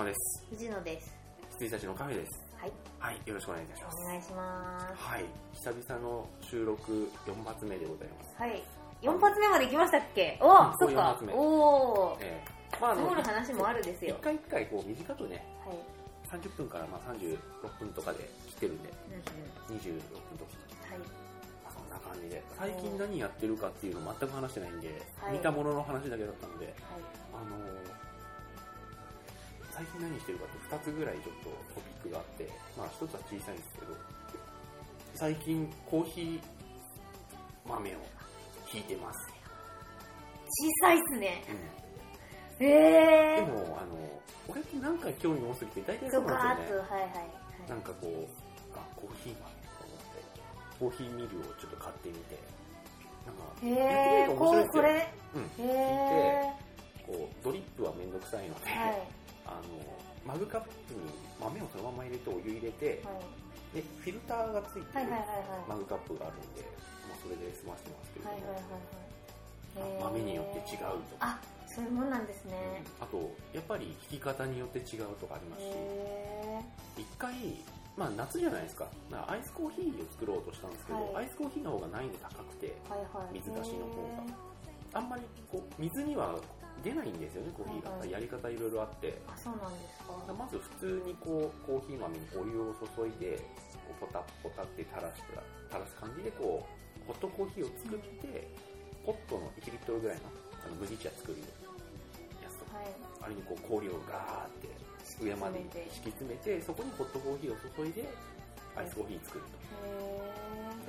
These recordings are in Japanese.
山です。藤野です。羊たちのカフェです。はい。はいよろしくお願いいたします。お願いします。はい。久々の収録4発目でございます。はい。4発目まで行きましたっけ？おうそっか。おおえーまああ積もる話もあるですよ。一回一回こう短くねはい。30分からまあ36分とかで切ってるんでうんうん。26分とか。はい。まあそんな感じで。最近何やってるかっていうの全く話してないんで、はい。見たものの話だけだったのではい。あのー最近何してるかって2つぐらいちょっとトピックがあって、まあ1つは小さいんですけど、最近コーヒー豆をひいてます。小さいっすね。うん、へえでも、あの、俺って何回興味持つ時って大体そそうなんですよね。はいはいなんかこう、あ、コーヒー豆と思って、コーヒーミルをちょっと買ってみて、なんか、へやってみると面白いですこれ。うん。へえこう、ドリップはめんどくさいので、はいあの、マグカップに豆をそのまま入れてお湯入れて、はい。で、フィルターがついてるマグカップがあるんで、まあ、それで済ませてますけれども、はいはいはいはい。豆によって違うと。か、あそういうもんなんですね。あと、やっぱり引き方によって違うとかありますし、へ一回、まあ夏じゃないですか、まあアイスコーヒーを作ろうとしたんですけど、はい。アイスコーヒーの方が難易度高くて、ーはいはい。水出しの方が。あんまりこう水には出ないんですよね、コーヒーが。はいはいやり方いろいろあって、あそうなんですか。まず普通にこうコーヒー豆にお湯を注いでこうポタポタって垂らした垂らす感じでこうホットコーヒーを作って、ポットの1リットルぐらいのあの麦茶作るやつ。とかはい。あれにこう氷をガーって上まで敷き詰めてそこにホットコーヒーを注いでアイスコーヒー作ると。へ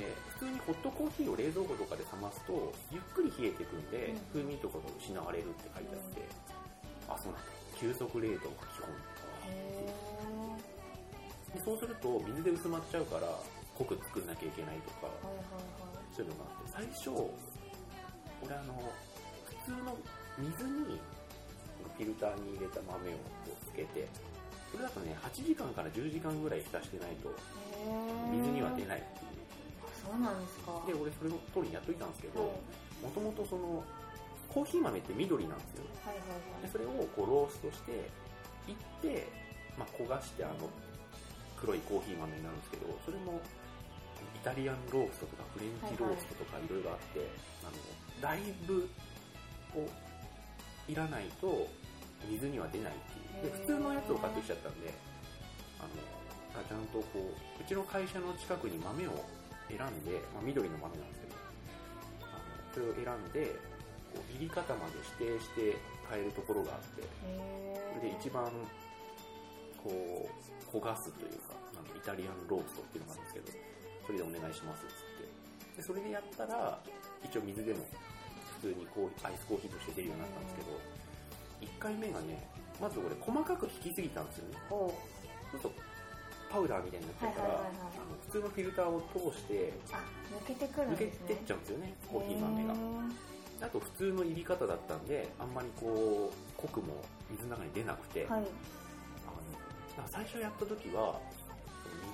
で普通にホットコーヒーを冷蔵庫とかで冷ますとゆっくり冷えていくんで、うん。風味とかが失われるって書いてあって、あそうなんだ。急速冷凍が基本でそうすると水で薄まっちゃうから濃く作んなきゃいけないとかそういうのがあって最初俺あの普通の水にフィルターに入れた豆をつけてそれだとね8時間から10時間ぐらい浸してないと水には出ないっていうそうなんですか。で俺それの通りにやっといたんですけどはい。もともとそのコーヒー豆って緑なんですよ。はいはいでそれをこうローストしていって、まあ、焦がしてあの黒いコーヒー豆になるんですけどそれもイタリアンローストとかフレンチローストとかいろいろあって、あのだいぶこういらないと水には出ないっていう。で普通のやつを買ってきちゃったんであのあちゃんとこううちの会社の近くに豆を選んで、まあ、緑の豆なんですけどあのそれを選んでこう入り方まで指定して買えるところがあってへそれで一番こう焦がすというかなんかイタリアンローストっていうのがあるんですけどそれでお願いしますっつって。でそれでやったら一応水でも普通にこうアイスコーヒーとして出るようになったんですけど1回目がねまず俺細かく引きすぎたんですよね。そうするとパウダーみたいになっちゃうから、普通のフィルターを通してあ抜けてくるん抜けてっちゃうんですよねコーヒー豆が。へあと普通の入り方だったんであんまりこう濃くも水の中に出なくて、ーはい。あの最初やった時は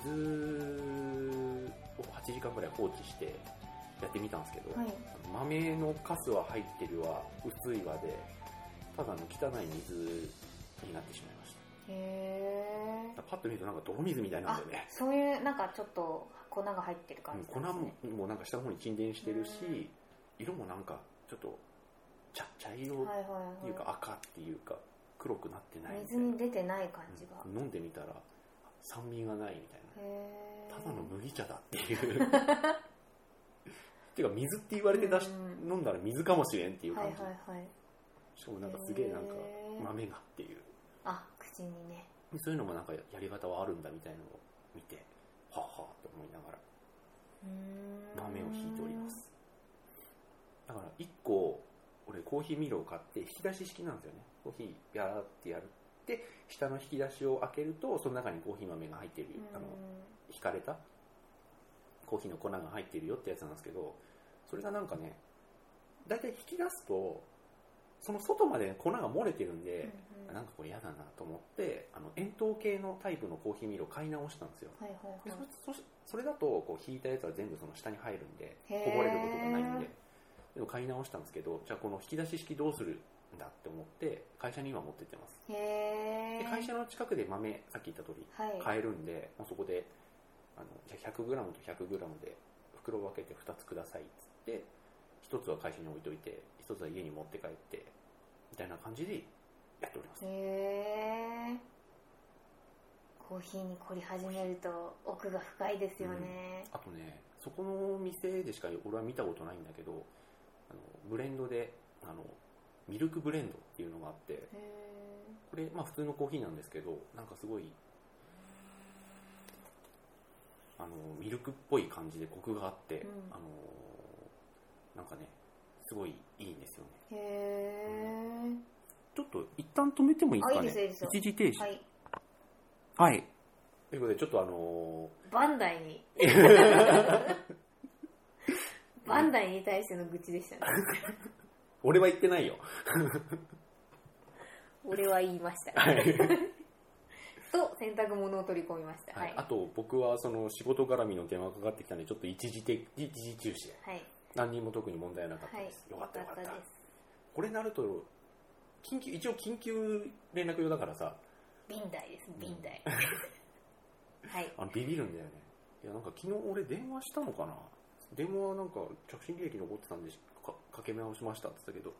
水を8時間ぐらい放置してやってみたんですけど、はい。豆のカスは入ってるわ薄いわでただの汚い水になってしまいましへたパッと見るとなんか泥水みたいなんだよね。そういうなんかちょっと粉が入ってる感うんじ粉もなんですね。もうなんか下の方に沈殿してるし色もなんかちょっと茶茶色っはいはいていうかは赤っていうか黒くなってないい水に出てない感じが。うん飲んでみたら酸味がないみたいな。ただの麦茶だっていう。ていうか水って言われて出しうん。飲んだら水かもしれんっていうはい感じ、はいはいしかもなんかすげえなんか豆がっていう。あ口にね。でそういうのもなんかやり方はあるんだみたいなのを見てはあはあと思いながら豆を引いております。だから1個俺コーヒーミルを買って引き出し式なんですよね。コーヒービャーってやるで下の引き出しを開けるとその中にコーヒー豆が入ってるあの引かれたコーヒーの粉が入ってるよってやつなんですけどそれがなんかね大体引き出すとその外まで粉が漏れてるんで、うんうん。なんかこれ嫌だなと思ってあの円筒形のタイプのコーヒーミルを買い直したんですよ。はいはいではい。そそそれだとこう引いたやつは全部その下に入るんでこぼれることがないんで。でも買い直したんですけどじゃあこの引き出し式どうするだって思って会社に今持ってってます。へえで会社の近くで豆さっき言った通りはい。買えるんで、もうそこであのじゃあ 100g と 100g で袋分けて2つくださいっつって1つは会社に置いといて1つは家に持って帰ってみたいな感じでやっております。へえコーヒーに凝り始めると奥が深いですよね、あとねそこの店でしか俺は見たことないんだけどあのブレンドであのミルクブレンドっていうのがあってへこれ、まあ、普通のコーヒーなんですけどなんかすごいあのミルクっぽい感じでコクがあって、うん。あのなんかねすごいいいんですよね。えへえちょっと一旦止めてもいいですかね一時停止。はい。はい。ということでちょっとあのバンダイに。バンダイに対しての愚痴でしたね。俺は言ってないよ。俺は言いました。はい。と洗濯物を取り込みました。はい。はい、あと僕はその仕事絡みの電話かかってきたんでちょっと一時的一時中止で。はい何にも特に問題なかったはい。です、よかった。よかったこれなると緊急一応緊急連絡用だからさ。ビンダイですビンダイはい。あのビビるんだよね。いやなんか昨日俺電話したのかな。電話なんか着信履歴残ってたんでかかけ直しましたって言ったけど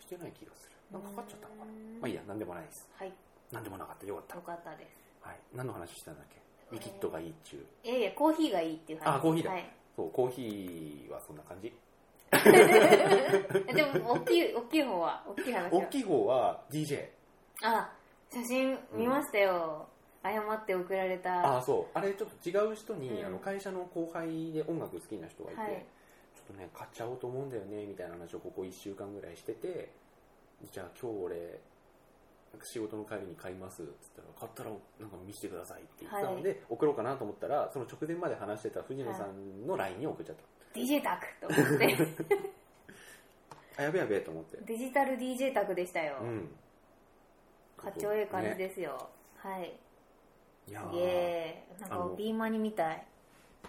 してない気がする。なんかかかっちゃったのかな。まあいいや何でもないです。はい。何でもなかった。よかった。よかったです。はい。何の話したんだっけ？リキッドがいいっちゅう。いやいやコーヒーがいいっていう話。あコーヒーだ。はいそうコーヒーはそんな感じ。でも大きい大きい方は大きい話は。大きい方は DJ あ写真見ましたよ、誤って送られた。ああそう。あれちょっと違う人に、うん。あの会社の後輩で音楽好きな人がいて、はい。ちょっとね買っちゃおうと思うんだよねみたいな話をここ1週間ぐらいしててじゃあ今日俺仕事の帰りに買いますっつったら買ったらなんか見せてくださいって言ってたので、送ろうかなと思ったらその直前まで話してた藤野さんの LINE に送っちゃった、DJ タクと思って。あやべやべと思って。デジタル DJ タクでしたよ、うん。かっちょいい感じねですよ、はい。いやー。なんかビーマニみたい。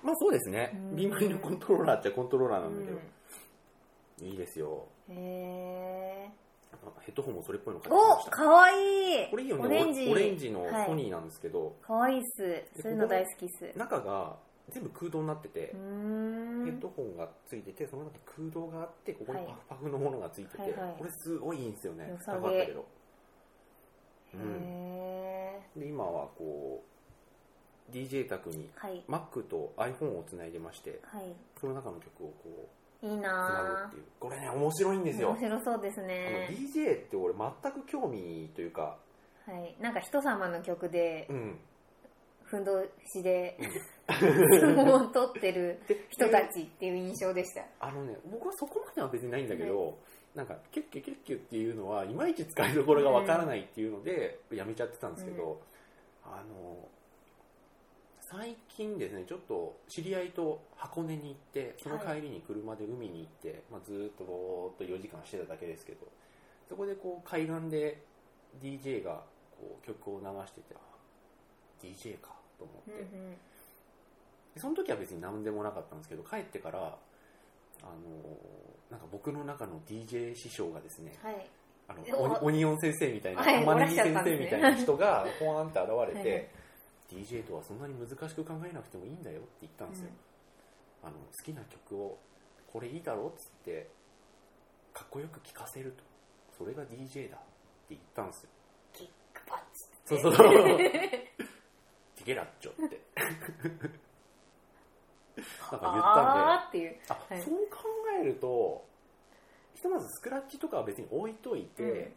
まあそうですね。うん。ビーマリのコントローラーっちゃコントローラーうなんだけど、ん。いいですよ。へえヘッドホンもそれっぽいの買ってきまおした。かわいい。これいいよね。オレンジ。オレンジのはい。ソニーなんですけど、かわいいっす。そういうの大好きっす。う中が全部空洞になっててヘッドホンがついててその中に空洞があってここにはい。パフパフのものがついてて、はいはい。これすごいいいんですよね。良さげ。高かったけど、うん、へえで今はこう DJ 宅にはい。Mac と iPhone をつないでましてはい。その中の曲をこういいつななぐっていうこれね面白いんですよ面白そうですあのね DJ って俺全く興味というかはい。なんか人様の曲でうん。ふんどしでうん。相撲を取ってるで人たちっていう印象でした。あのね僕はそこまでは別にないんだけど、なんかキュッキュキュッキュっていうのはい。まいち使いどころがわからないっていうのでやめちゃってたんですけど、あの最近ですねちょっと知り合いと箱根に行ってその帰りに車で海に行って、まあ、ずーっとぼーっと4時間してただけですけどそこでこう海岸で DJ がこう曲を流しててあ DJ かと思って、うんうん。でその時は別に何でもなかったんですけど帰ってからあのなんか僕の中の DJ 師匠がですねはい。あのおオニオン先生みたいな、はい。玉ねぎ先生みたいな人がポワンって現れてはいはい DJ とはそんなに難しく考えなくてもいいんだよって言ったんですよ、あの好きな曲をこれいいだろっつってかっこよく聴かせると。それが DJ だって言ったんですよ。キックパッチそうそうそう。ティゲラッチョって。なんか言ったんで。あーっていう。あ、はい。そう考えるとひとまずスクラッチとかは別に置いといて、うん。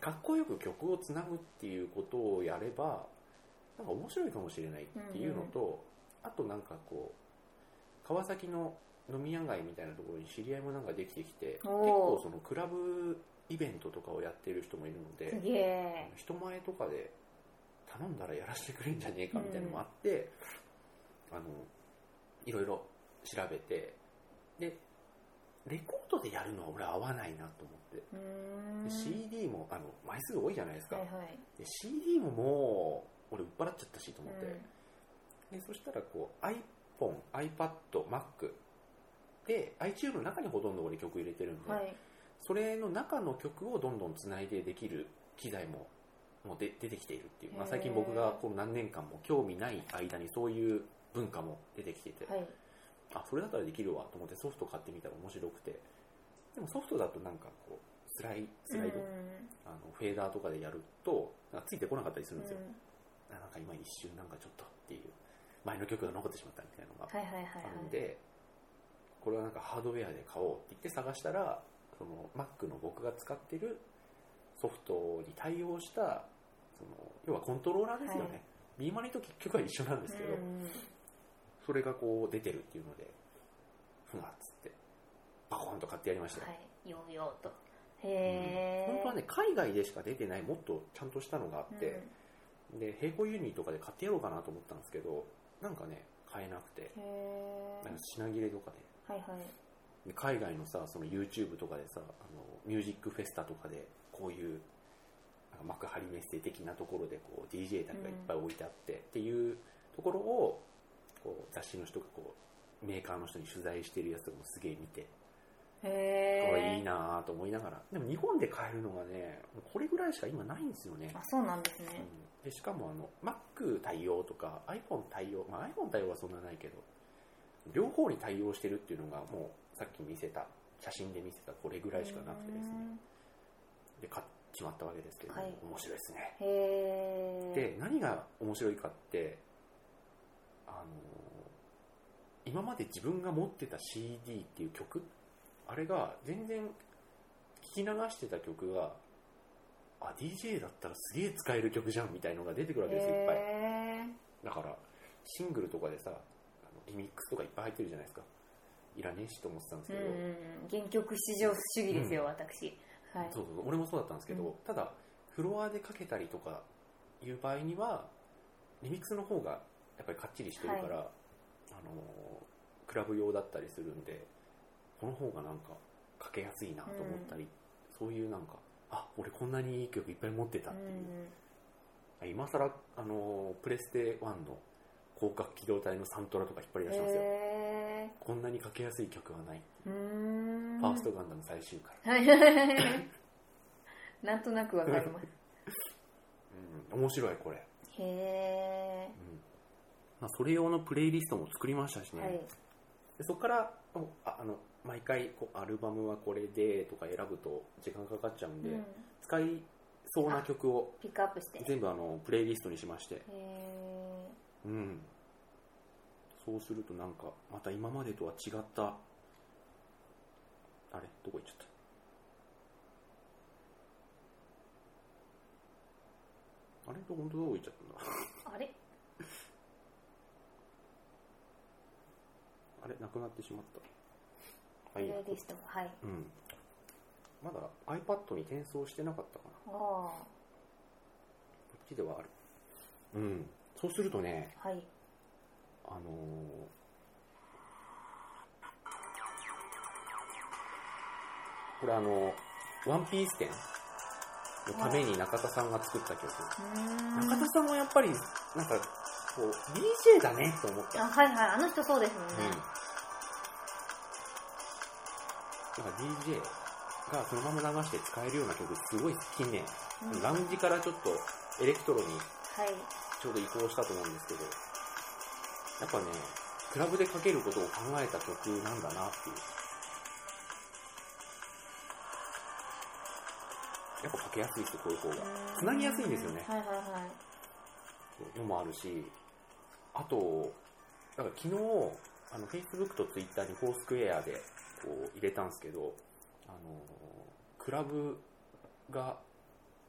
かっこよく曲をつなぐっていうことをやればなんか面白いかもしれないっていうのと、あとなんかこう川崎の飲み屋街みたいなところに知り合いもなんかできてきて結構そのクラブイベントとかをやってる人もいるので人前とかで頼んだらやらせてくれんじゃねえかみたいなのもあって、あのいろいろ調べてでレコードでやるのは俺合わないなと思って、CD もあの枚数多いじゃないですか、はいはい。で CD ももう俺売っ払っちゃったしと思って、でそしたらこう iPhone、iPad、Mac で iTunes の中にほとんど俺曲入れてるんで、うんはい。そそれの中の曲をどんどんつないでできる機材ももうで出てきているっていう、まあ、最近僕がこう何年間も興味ない間にそういう文化も出てきていて、はい。あそれだったらできるわと思ってソフト買ってみたら面白くて。でもソフトだとなんかこうスライスライド、うん。あのフェーダーとかでやるとついてこなかったりするんですよ、なんか今一瞬なんかちょっとっていう前の曲が残ってしまったみたいなのがはいはいはいあるんはいで、これはなんかハードウェアで買おうって言って探したらその Mac の僕が使ってるソフトに対応したその要はコントローラーですよね、ビーマニと結局は一緒なんですけど、うんそれがこう出てるっていうのでふわっつってバコンと買ってやりましたよ、はい。ようようと。へえ本当はね海外でしか出てないもっとちゃんとしたのがあって、で並行輸入とかで買ってやろうかなと思ったんですけどなんかね買えなくて。なんか品切れとかで。えはいはい。で海外のさその YouTube とかでさあのミュージックフェスタとかでこういう幕張メッセ的なところでこう DJ たちがいっぱい置いてあってっていうところをこう雑誌の人がこうメーカーの人に取材してるやつとかもすげえ見てへこれえいいなと思いながら。でも日本で買えるのがねこれぐらいしか今ないんですよね。あそうなんですね。うんでしかもあの Mac 対応とか iPhone 対応、まあ、iPhone 対応はそんなないけど両方に対応してるっていうのがもうさっき見せた写真で見せたこれぐらいしかなくてですね。で買っちまったわけですけど、はい。面白いですね。で何が面白いかってあの今まで自分が持ってた CD っていう曲あれが全然聞き流してた曲があ DJ だったらすげえ使える曲じゃんみたいのが出てくるわけですよいっぱい。へだからシングルとかでさあのリミックスとかいっぱい入ってるじゃないですか。いらねえしと思ってたんですけど、えうんうんうん。原曲至上主義ですよ、私。はい。そうそう俺もそうだったんですけど、うん。ただフロアでかけたりとかいう場合にはリミックスの方がやっぱりかっちりしてるから、はあのクラブ用だったりするんでこの方がなんかかけやすいなと思ったり、そういうなんかあ俺こんなにいい曲いっぱい持ってたっていう、今更あのプレステ1の広角機動隊のサントラとか引っ張り出しますよ、へこんなにかけやすい曲はない、ーうーん。ファーストガンダム最終回、なんとなくわかります。うん、面白いこれ。へえうん。まあ、それ用のプレイリストも作りましたしね、はい。でそこからあの毎回こうアルバムはこれでとか選ぶと時間かかっちゃうんで、うん。使いそうな曲をピックアップして。へ全部あのプレイリストにしまして、えうん、そうするとなんかまた今までとは違ったあれどこ行っちゃった？あれ？どこどこ行っちゃったんだ？あれ？あれ？なくなってしまったプレイリストもはい。うん。まだ iPad に転送してなかったかな。こあ。っちではある。うん。そうするとねあはい。あのーこれあのワンピース展のために中田さんが作った曲、中田さんもやっぱりなんかこう DJ だねと思った。あはいはい。あの人そうですもんね。うん、なんか DJ がそのまま流して使えるような曲すごい近年、うん。ラウンジからちょっとエレクトロにはい。ちょうど移行したと思うんですけどやっぱねクラブでかけることを考えた曲なんだなっていう。やっぱかけやすいですよこういう方が。つなぎやすいんですよね。はいはいはい。のもあるしあとだから昨日あの Facebook と Twitter にフォースクエアでこう入れたんですけどあのクラブが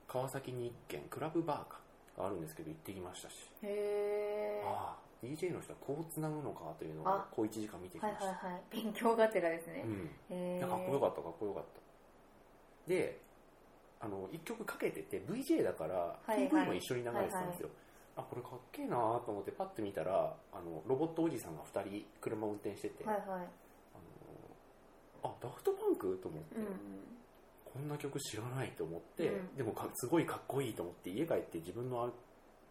川崎に1軒クラブバーかがあるんですけど行ってきましたし。へえああ DJ の人はこうつなぐのかというのをあ。こう1時間見てきました、はいはいはい。勉強がてらですね。うん。へえいやかっこよかったかっこよかった。であの1曲かけてて VJ だからはい PV も一緒に流れてたんですよ、あこれかっけえなと思ってパッて見たらあのロボットおじさんが2人車を運転してて、はいはいあダフトパンク？と思って、うん。こんな曲知らないと思って、うん。でもかすごいかっこいいと思って家帰って自分の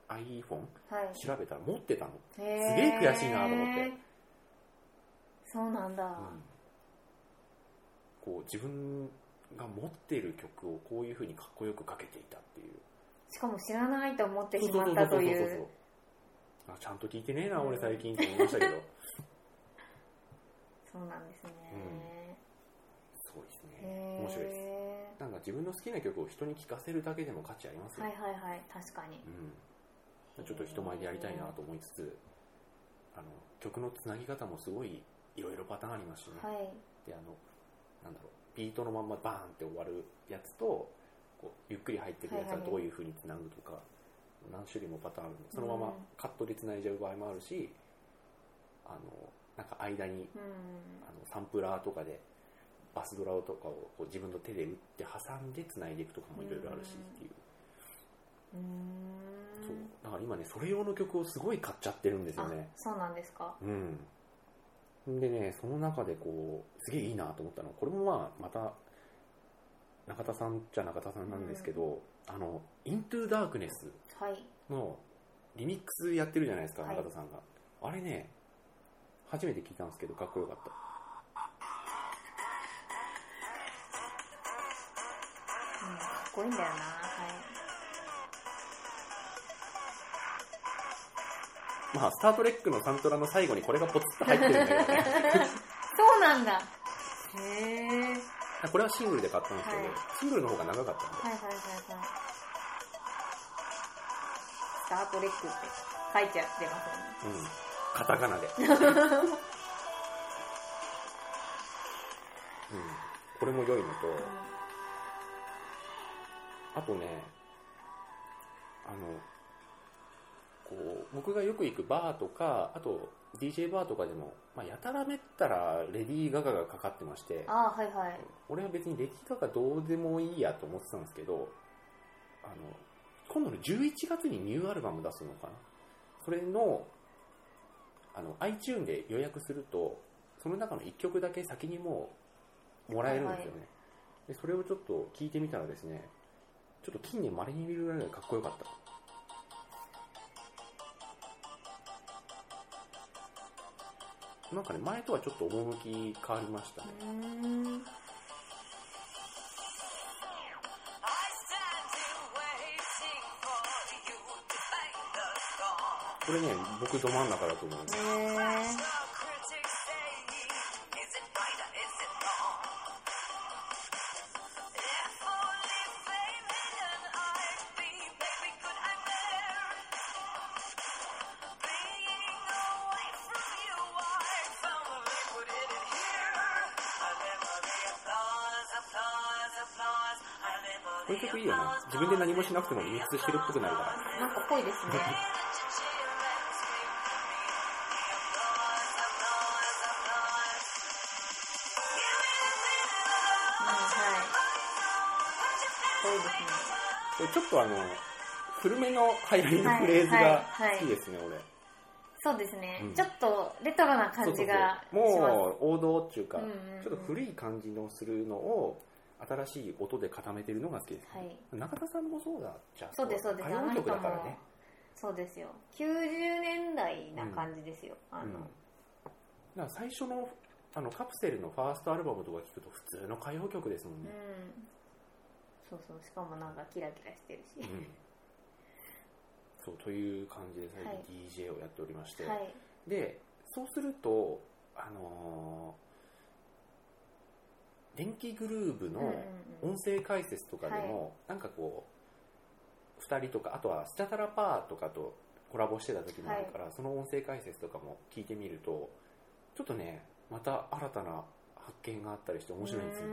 iPhone はい。調べたら持ってたの、すげえ悔しいなと思って。そうなんだ、こう自分が持ってる曲をこういう風にかっこよくかけていたっていう。しかも知らないと思ってしまったという。あちゃんと聞いてねえな、俺最近って思いましたけど。そうなんですね、すごいですねへー面白いです。なんか自分の好きな曲を人に聴かせるだけでも価値ありますよ、はいはいはい確かに。うん、ちょっと人前でやりたいなと思いつつあの曲のつなぎ方もすごいいろいろパターンありますしね、はい。であのなんだろうビートのまんまバーンって終わるやつとこうゆっくり入ってくるやつはどういう風につなぐとか、何種類もパターンあるんでそのままうん。カットでつないじゃう場合もあるしあのなんか間にうん。あのサンプラーとかでバスドラとかをこう自分の手で打って挟んでつないでいくとかもいろいろあるしっていう、うーん。そう。だから今ねそれ用の曲をすごい買っちゃってるんですよあねそうなんですか。うん。でねその中でこうすげえいいなと思ったの。はこれもまあまた中田さんじゃ中田さんなんですけど、あの「イントゥダークネスはい。のリミックスやってるじゃないですか、はい。中田さんが。あれね初めて聞いたんですけどかっこよかったこいいんだよな。はい。まあ「スター・トレック」のサントラの最後にこれがポツッと入ってるんだけどね。そうなんだ。へえこれはシングルで買ったんですけど、はい。シングルの方が長かったんで、はいはいはいはい。スタートレックって書いちゃってますもんね。うん、カタカナで、うん、これも良いのとあとねあのこう僕がよく行くバーとかあと DJ バーとかでも、まあ、やたらめったらレディー・ガガがかかってましてああはいはい。俺は別にレディー・ガガどうでもいいやと思ってたんですけどあの今度の11月にニューアルバム出すのかな。それのあの iTune で予約するとその中の1曲だけ先にもうもらえるんですよね、でそれをちょっと聞いてみたらですねちょっと近年まれに見るぐらいかっこよかった。なんかね前とはちょっと趣変わりましたね。これね僕ど真ん中だと思う。んです何もしなくてもリミックスしてるっぽくなるから。なんかぽいですね。うんはい。ぽいですね。ちょっとあの古めの流行りのフレーズがはいはい好きですね、俺。そうですね、うん。ちょっとレトロな感じがもう王道っていうか、うんうんうん。ちょっと古い感じのするのを新しい音で固めてるのが好きです、はい。中田さんもそうだじゃあそうですそうです。歌謡曲だからね。そうですよ。90年代な感じですよ、あうん。の、だから最初のあのカプセルのファーストアルバムとか聞くと普通の歌謡曲ですもんうん。ね、そうそうしかもなんかキラキラしてるし、うん。そうという感じで最はい。近 DJ をやっておりまして、はい。でそうするとあのー電気グルーヴの音声解説とかでも、なんかこう2人とかあとはスチャタラパーとかとコラボしてた時もあるから、その音声解説とかも聞いてみるとちょっとねまた新たな発見があったりして面白いんですよね、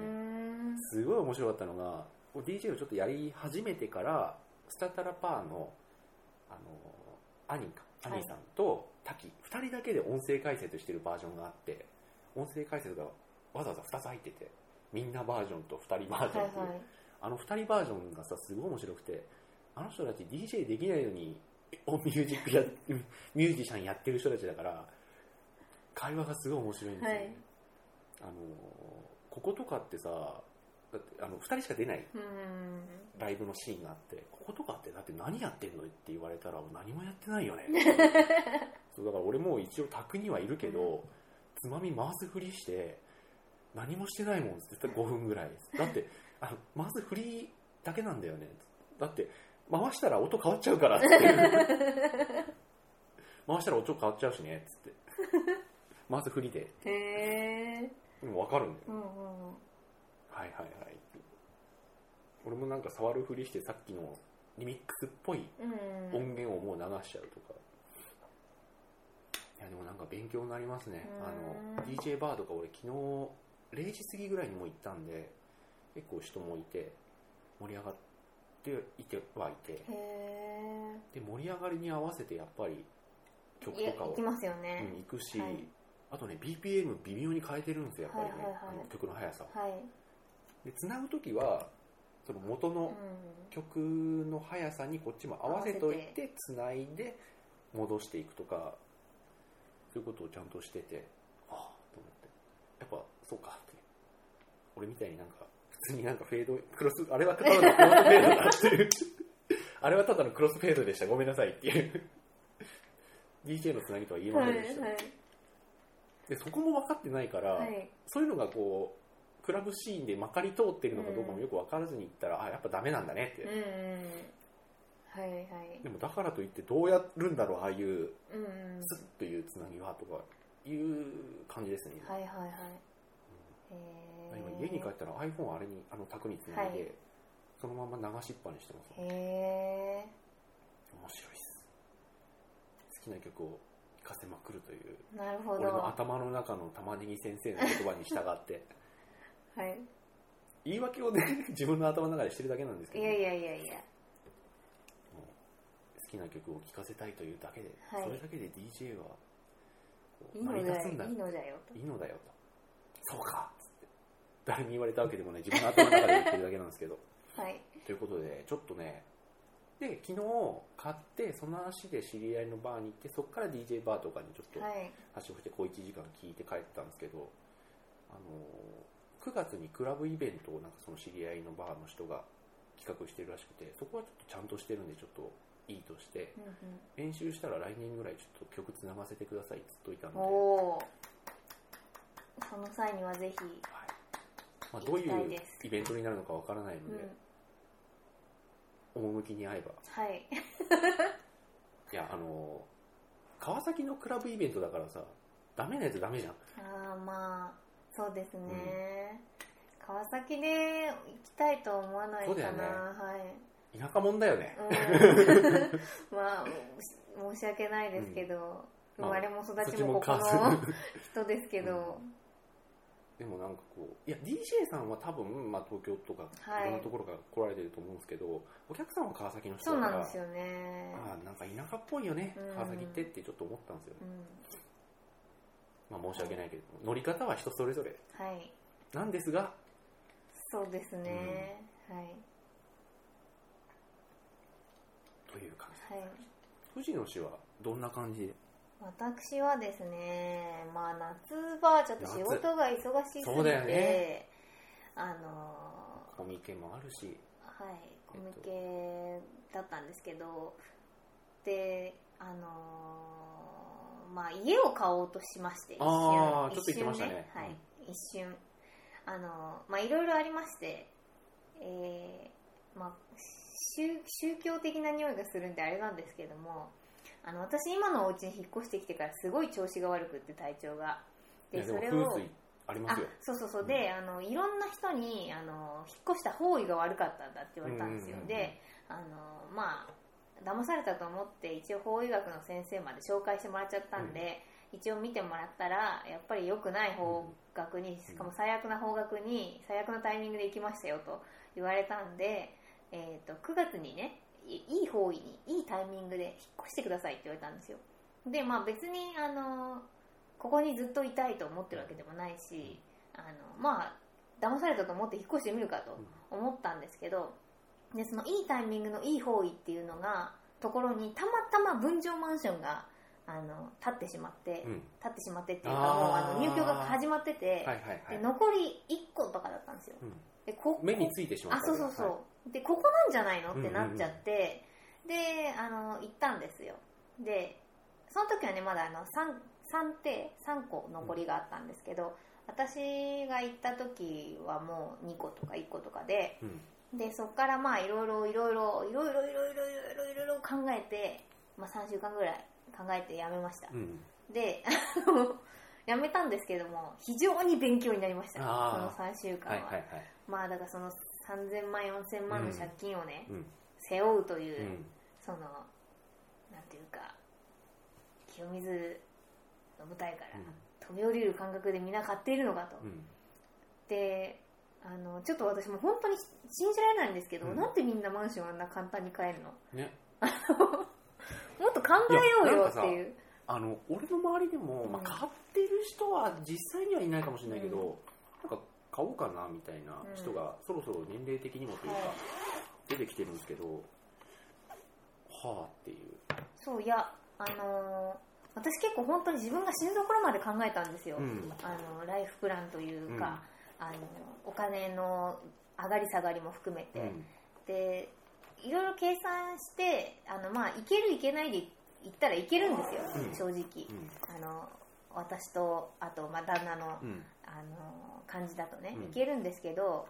すごい面白かったのが DJ をちょっとやり始めてからスタタラパーのあの兄かはい。兄さんと滝、2人だけで音声解説してるバージョンがあって音声解説がわざわざ2つ入っててみんなバージョンと2人バージョンっていう、はいはい。あの2人バージョンがさすごい面白くてあの人たち DJ できないのにおミュージックや ミュージシャンやってる人たちだから会話がすごい面白いんですよね、はい。あのこことかってさだってあの2人しか出ないうんライブのシーンがあってこことかってだって何やってんのって言われたら何もやってないよね。そうだから俺も一応宅にはいるけど、つまみ回すふりして何もしてないもんって言ったら5分ぐらいだってあのまず振りだけなんだよね。だって回したら音変わっちゃうからって 回したら音変わっちゃうしねっつって。まず振りで。へえでも分かるんだよ。うんうんうん。はいはいはい俺もなんか触るふりしてさっきのリミックスっぽいうん音源をもう流しちゃうとか、いやでもなんか勉強になりますね。あのうん。DJ バーとか俺昨日0時過ぎぐらいにも行ったんで結構人もいて盛り上がっていて。はいてで盛り上がりに合わせてやっぱり曲とかを。行きますようねん、行くし、はい。あとね BPM 微妙に変えてるんですよやっぱりね、はいはいはい。あの曲の速さを。はい。で繋ぐ時はその元のうん。曲の速さにこっちも合わせといてつないで戻していくとかそういうことをちゃんとしててああと思って。やっぱそうか。って俺みたいになんか普通になんかフェードクロスあれはただのクロスフェードだっていうあれはただのクロスフェードでした。ごめんなさいっていう。DJ のつなぎとは言いまはいせんでした、はい。でそこも分かってないから、はい。そういうのがこうクラブシーンでまかり通ってるのかどうかもよく分からずに行ったら、あやっぱダメなんだねって、うんうんはいはいでもだからといってどうやるん。だろうああいううんうんスッというつなぎはとかいう感じですね、今はい。はいはいへ今え家に帰ったら iPhone あれにあの卓につないで、はい。そのまま流しっぱにしてますへえ面白いです。好きな曲を聴かせまくるというなるほど。俺の頭の中の玉ねぎ先生の言葉に従って。はい。言い訳をね 自分の頭の中でしてるだけなんですけど。いやいやいやいや。好きな曲を聴かせたいというだけで、はい。それだけで DJ はこいういのだよ。いい成り立つんだ。のだよと。いいのだよと。そうか誰に言われたわけでもない。自分の頭の中で言ってるだけなんですけど。はい。ということでちょっとね。で昨日買ってその足で知り合いのバーに行ってそこから DJ バーとかにちょっとはい。足をして小1時間聞いて帰ったんですけどあの9月にクラブイベントをなんかその知り合いのバーの人が企画してるらしくてそこはちょっとちゃんとしてるんでちょっといいとしてうんうん。練習したら来年ぐらいちょっと曲つながせてくださいって言っといたんで、その際にはぜひ。はいまあ、どういうイベントになるのかわからないうん。ので、趣に合えば。はい。いやあの川崎のクラブイベントだからさダメなやつダメじゃん。ああまあそうですね、川崎で行きたいとは思わないかな、ね。はい。田舎もんだよね、うん。まあ申し訳ないですけど、うん。まあ生まれも育ち土ももここの川人ですけど、でもなんかこういや DJ さんは多分、まあ、東京とかはい。いろんなところから来られてると思うんですけど、お客さんは川崎の人そうだからなんですよね。ああなんか田舎っぽいよね、うん。川崎ってってちょっと思ったんですよ。ね、うん。まあ、申し訳ないけど乗り方は人それぞれ。はい。なんですがそうですね、はい。という感じはい。藤野氏はどんな感じで？私はですねまあ夏場ちょっと仕事が忙しすぎて、そうだよね。あのコミケもあるし。はいコミケだったんですけどであのまあ家を買おうとしまして一瞬一瞬はい、一瞬。あのまあいろいろありましてえーまあ宗宗教的な匂いがするんであれなんですけどもあの私今のお家に引っ越してきてからすごい調子が悪くって体調が。でそれをありまあすよ。そうそうそう。であのいろんな人にあの引っ越した方位が悪かったんだって言われたんですよ、うんうんうんうんであのまあ騙されたと思って一応法医学の先生まで紹介してもらっちゃったんで、一応見てもらったらやっぱり良くない方角に、しかも最悪な方角に最悪なタイミングで行きましたよと言われたんで、えー、と9月にねいいい方位にタイミングで引っ越してくださいって言われたんですよ。でまあ別にあのここにずっといたいと思ってるわけでもないしあのまあ騙されたと思って引っ越してみるかと思ったんですけどでそのいいタイミングのいい方位っていうのがところにたまたま分譲マンションがあの立ってしまって、うん。立ってしまってっていうかもうあの入居が始まってて、はいはいはい。で残り1個とかだったんですよ。うん。でこ目についてしまあったそうそうそう、はでここなんじゃないのってなっちゃって、であの行ったんですよ。でその時はねまだあの 3, 3手3個残りがあったんですけど、私が行った時はもう2個とか1個とかでうん。でそこからまあいろいろいろいろいろいろいろいろいろいろいろ考えて、まあ、3週間ぐらい考えてやめました、うん。でやめたんですけども非常に勉強になりました。その3週間は、はいはいはい。まあだからその3000万4000万の借金をね、うん。背負うというう、んそのなんていうか清水の舞台から飛び降りる感覚で皆買っているのかと、うん。であのちょっと私も本当に信じられないんですけど、うん。なんでみんなマンションあんな簡単に買えるの？ね。もっと考えようよっていいうあの俺の周りでも、まあ、うん買ってる人は実際にはいないかもしれないけど、なんか買おうかなみたいな人が、そろそろ年齢的にもというか、はい。出てきてるんですけどはあっていう。そういやあのー私結構本当に自分が死ぬところまで考えたんですよ、うん。あのライフプランというか、あのお金の上がり下がりも含めて、うん。でいろいろ計算してあの、まあ、いけるいけないで言ったらいけるんですよ、うん。正直、うん。あの私とあと、まあ、旦那の,、うん。あの感じだとね、うん。いけるんですけど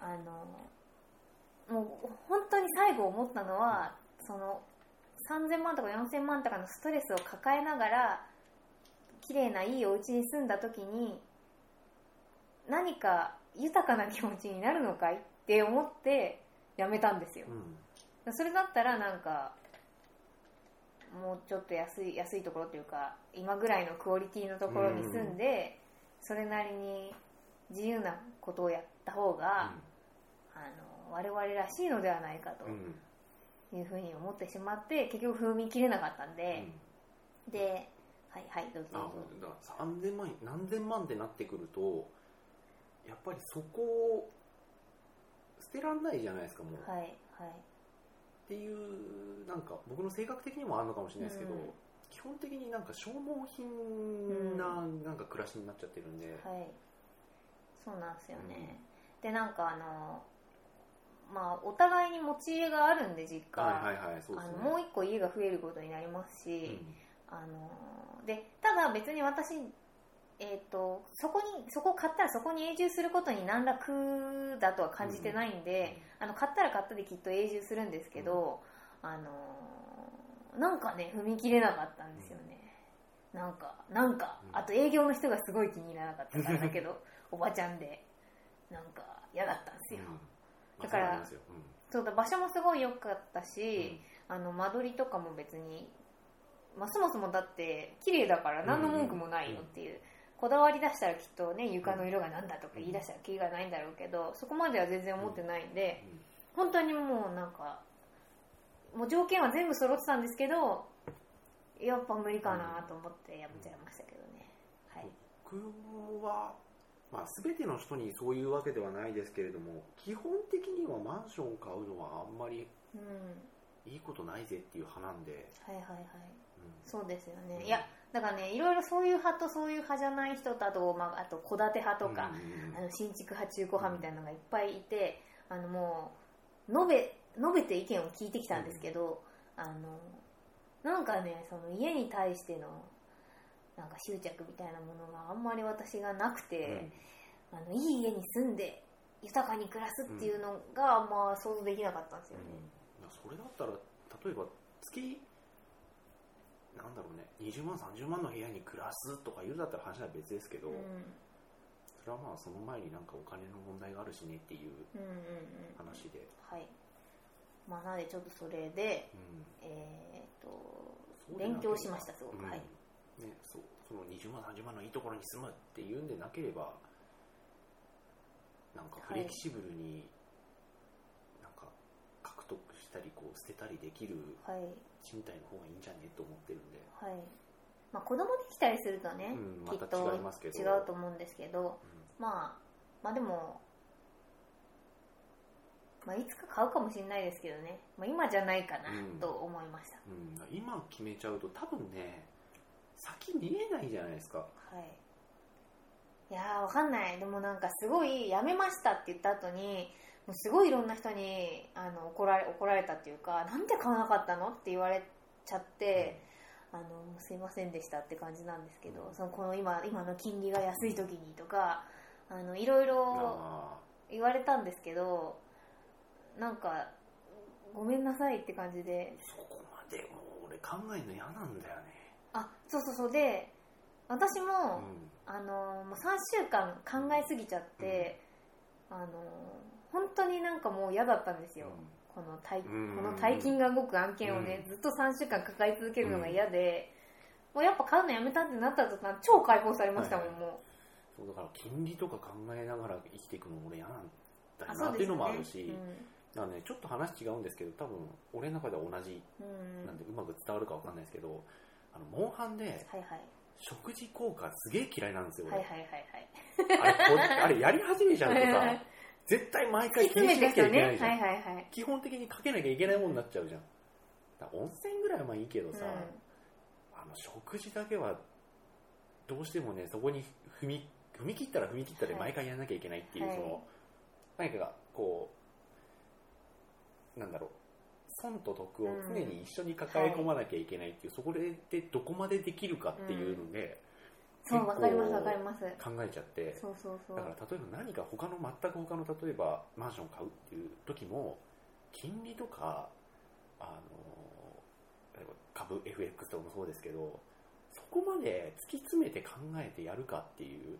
あのもう本当に最後思ったのは、その3000万とか4000万とかのストレスを抱えながら綺麗ないいお家に住んだ時に何か豊かな気持ちになるのかい？って思ってやめたんですよ。うん。それだったらなんかもうちょっと安い安いところというか今ぐらいのクオリティのところに住んで、それなりに自由なことをやった方が、あの我々らしいのではないかと。うんうんいうふうに思ってしまって結局踏み切れなかったんで、ではいはいどうぞ。あどうぞだから3000万何千万ってなってくるとやっぱりそこを捨てらんないじゃないですかもう、はいはい。っていうなんか僕の性格的にもあるのかもしれないですけど、うん。基本的になんか消耗品ななんか暮らしになっちゃってるんで、はい。そうなんですよね、でなんかあのまあお互いに持ち家があるんで実家、はいはいはいそうですね。あのもう一個家が増えることになりますし、うん。あのでただ別に私、えー、とそこにそこを買ったらそこに永住することに何ら苦だとは感じてないんで、あの買ったら買ったできっと永住するんですけど、あのなんかね踏み切れなかったんですよね、なんかなんかうん。あと営業の人がすごい気に入らなかったからだけどおばちゃんでなんか嫌だったんですよ、うんだからそうだ場所もすごい良かったし、あの間取りとかも別に、まあ、そもそもだって綺麗だから何の文句もないよっていう、こだわり出したらきっとね床の色がなんだとか言い出したらキリがないんだろうけどそこまでは全然思ってないんで、本当にもうなんかもう条件は全部揃ってたんですけどやっぱ無理かなと思ってやめちゃいましたけどね、はい。僕は、まあ、全ての人にそういうわけではないですけれども基本的にはマンションを買うのはあんまりうん。いいことないぜっていう派なんで、はいはいはい。うん。そうですよね、うん。いやだからねいろいろそういう派とそういう派じゃない人とあと,、まあ、あと戸建て派とか、うんうんうん。あの新築派中古派みたいなのがいっぱいいてあのもう述べ述べて意見を聞いてきたんですけど、あのなんかねその家に対してのなんか執着みたいなものがあんまり私がなくて、あのいい家に住んで豊かに暮らすっていうのが、まあ想像できなかったんですよね。うん。それだったら例えば月なんだろうね20万30万の部屋に暮らすとか言うんだったら話は別ですけど、うん。それはまあその前になんかお金の問題があるしねっていううんうんうん。話で、はい。まあ、なのでちょっとそれで、うん。えー、と勉強しましたすごく、うん。はいね、そうその20万30万のいいところに住むっていうんでなければなんかフレキシブルになんか獲得したりこう捨てたりできるはい。賃貸の方がいいんじゃねと思ってるんで、はい。まあ、子供できたりするとね、うんまたきっと違いますけど。違うと思うんですけど、まあ、まあでも、まあ、いつか買うかもしれないですけどね、まあ、今じゃないかなうん。と思いました、うんうん。今決めちゃうと多分ね先見えないじゃないですか。はい。いやーわかんない。でもなんかすごいやめましたって言った後にもうすごいいろんな人にあの怒られ怒られたっていうかなんで買わなかったのって言われちゃって、あのすいませんでしたって感じなんですけどそのこの今今の金利が安い時にとかあのいろいろあ言われたんですけどなんかごめんなさいって感じで。ーそこまでもう俺考えるの嫌なんだよねあそうそうそう。で私も、うん。あのもう3週間考えすぎちゃって、あの本当になんかもう嫌だったんですよ、この大うん。この大金が動く案件をね、うん。ずっと3週間抱え続けるのが嫌で、もうやっぱ買うのやめたってなった途端超解放されましたもん、はいもそうだから金利とか考えながら生きていくのも俺嫌なんうだなっていうのもあるし、うだからね、ちょっと話違うんですけど多分俺の中では同じんうん。なんでうまく伝わるかわかんないですけどあのモンハンではいはい。食事効果すげえ嫌いなんですよ俺、はいはいはいはい。あれこあれ やり始めちゃうとさ絶対毎回気にしなきゃいけないじゃん、はいはいはい。基本的にかけなきゃいけないもんになっちゃうじゃん。温泉ぐらいはまあいいけどさ、うあの食事だけはどうしてもねそこに踏み踏み切ったら踏み切ったではい。毎回やらなきゃいけないっていう、はい。その何かがこうなんだろう損と得を常に一緒に抱え込まなきゃいけないっていう、そこでどこまでできるかっていうので、そうわかりますわかります。考えちゃってそうそうそう。だから例えば何か他の全く他の例えばマンション買うっていう時も金利とかあの例えば株 FX とかもそうですけどそこまで突き詰めて考えてやるかっていう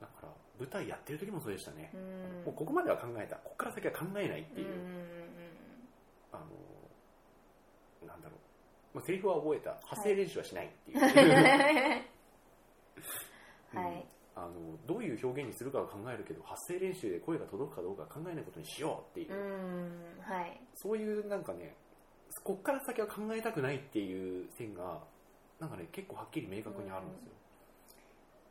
だから舞台やってる時もそうでしたね。う、ん。もうここまでは考えた。ここから先は考えないっていう、うんうんあのなんだろう、まあ、セリフは覚えた。発声練習はしないっていう、うん。はいあのどういう表現にするかは考えるけど発声練習で声が届くかどうかは考えないことにしようっていう、うん。はい。そういうなんかねこっから先は考えたくないっていう線がなんかね結構はっきり明確にあるんですよ、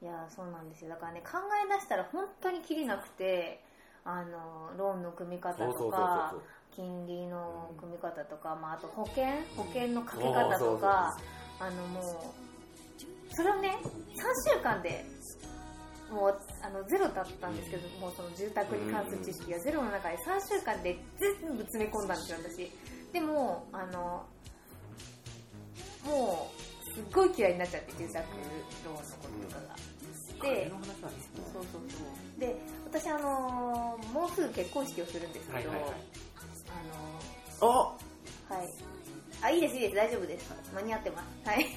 いやそうなんですよ。だからね考え出したら本当にきりなくてあのローンの組み方とか金利の組み方とか、まあ、あと保険保険のかけ方とかあのもうそれをね3週間でもうあのゼロだったんですけど、もうその住宅に関する知識がゼロの中で3週間で全部詰め込んだんですよ私。でもあのもうすっごい嫌いになっちゃって住宅ローンのこととかが、でそうそうそう。で私あのもうすぐ結婚式をするんですけど、はいはいはいあのあはい。あ、いいです、いいです、大丈夫です。間に合ってます。はい。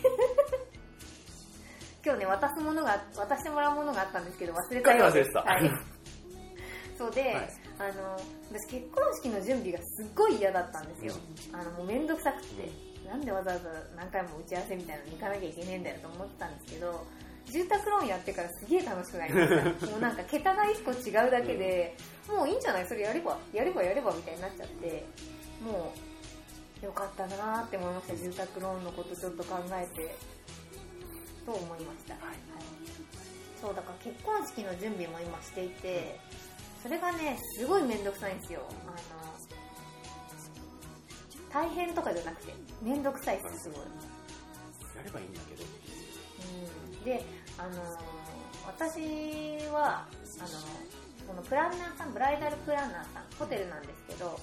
今日ね、渡すものが、渡してもらうものがあったんですけど、忘れたよ。忘れてたはい。そうで、はいあの、私結婚式の準備がすっごい嫌だったんですよ。あの、もうめんどくさくて、なんでわざわざ何回も打ち合わせみたいなのに行かなきゃいけねえんだよと思ってたんですけど、住宅ローンやってからすげえ楽しくなりました。もうなんか桁が一個違うだけで、もういいんじゃない？それやれば、やればやればみたいになっちゃって、もう、よかったなーって思いました。住宅ローンのことちょっと考えて、と思いました。はいそう、だから結婚式の準備も今していて、それがね、すごいめんどくさいんですよ。あの、大変とかじゃなくて、めんどくさいです、すごい。やればいいんだけどうんで、あのー私は、あのこのプランナーさん、ブライダルプランナーさん、ホテルなんですけど、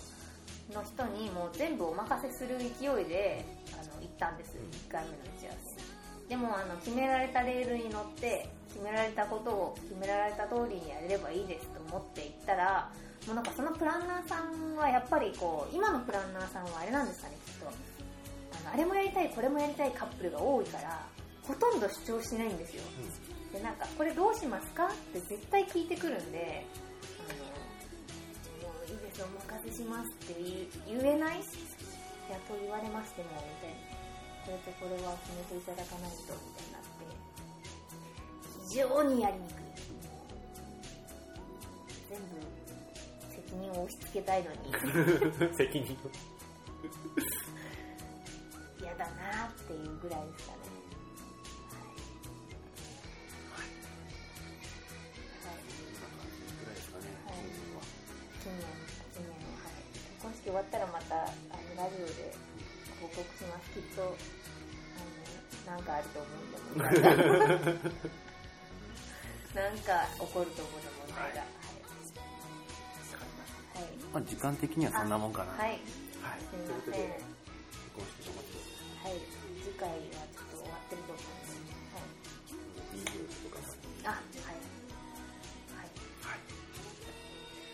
の人にもう全部お任せする勢いで、あの、行ったんです。1回目の打ち合わせ。でも、あの、決められたレールに乗って、決められたことを決められた通りにやれればいいですと思って行ったら、もうなんかそのプランナーさんはやっぱりこう、今のプランナーさんはあれなんですかね、きっと。あの、あれもやりたい、これもやりたいカップルが多いから、ほとんど主張しないんですよ。で、なんか、これどうしますか？って絶対聞いてくるんで、あの、もういいです、お任せしますって言言えない？やっと言われましても、みたいな。これとこれは決めていただかないと、みたいになって、非常にやりにくい。全部、責任を押し付けたいのに、責任嫌だなっていうぐらいですかね。わったらまた、あの、ラジオで報告します。きっと、あの、なんかあると思うんで、問題が。なんか起こると思うの問題が。はい。はい。まあ時間的にはそんなもんかなはい。はい、すみません。とい次回はちょっと終わってると思い、かが。あはいはいはい。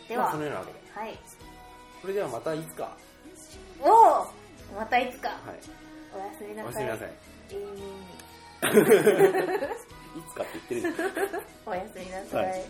では、まあ、そのようなわけで。はいそれではまたいつか。はおおまたいつか、い。おやすみなおやさいすみなさい。いつかって言ってる。おやすみなさい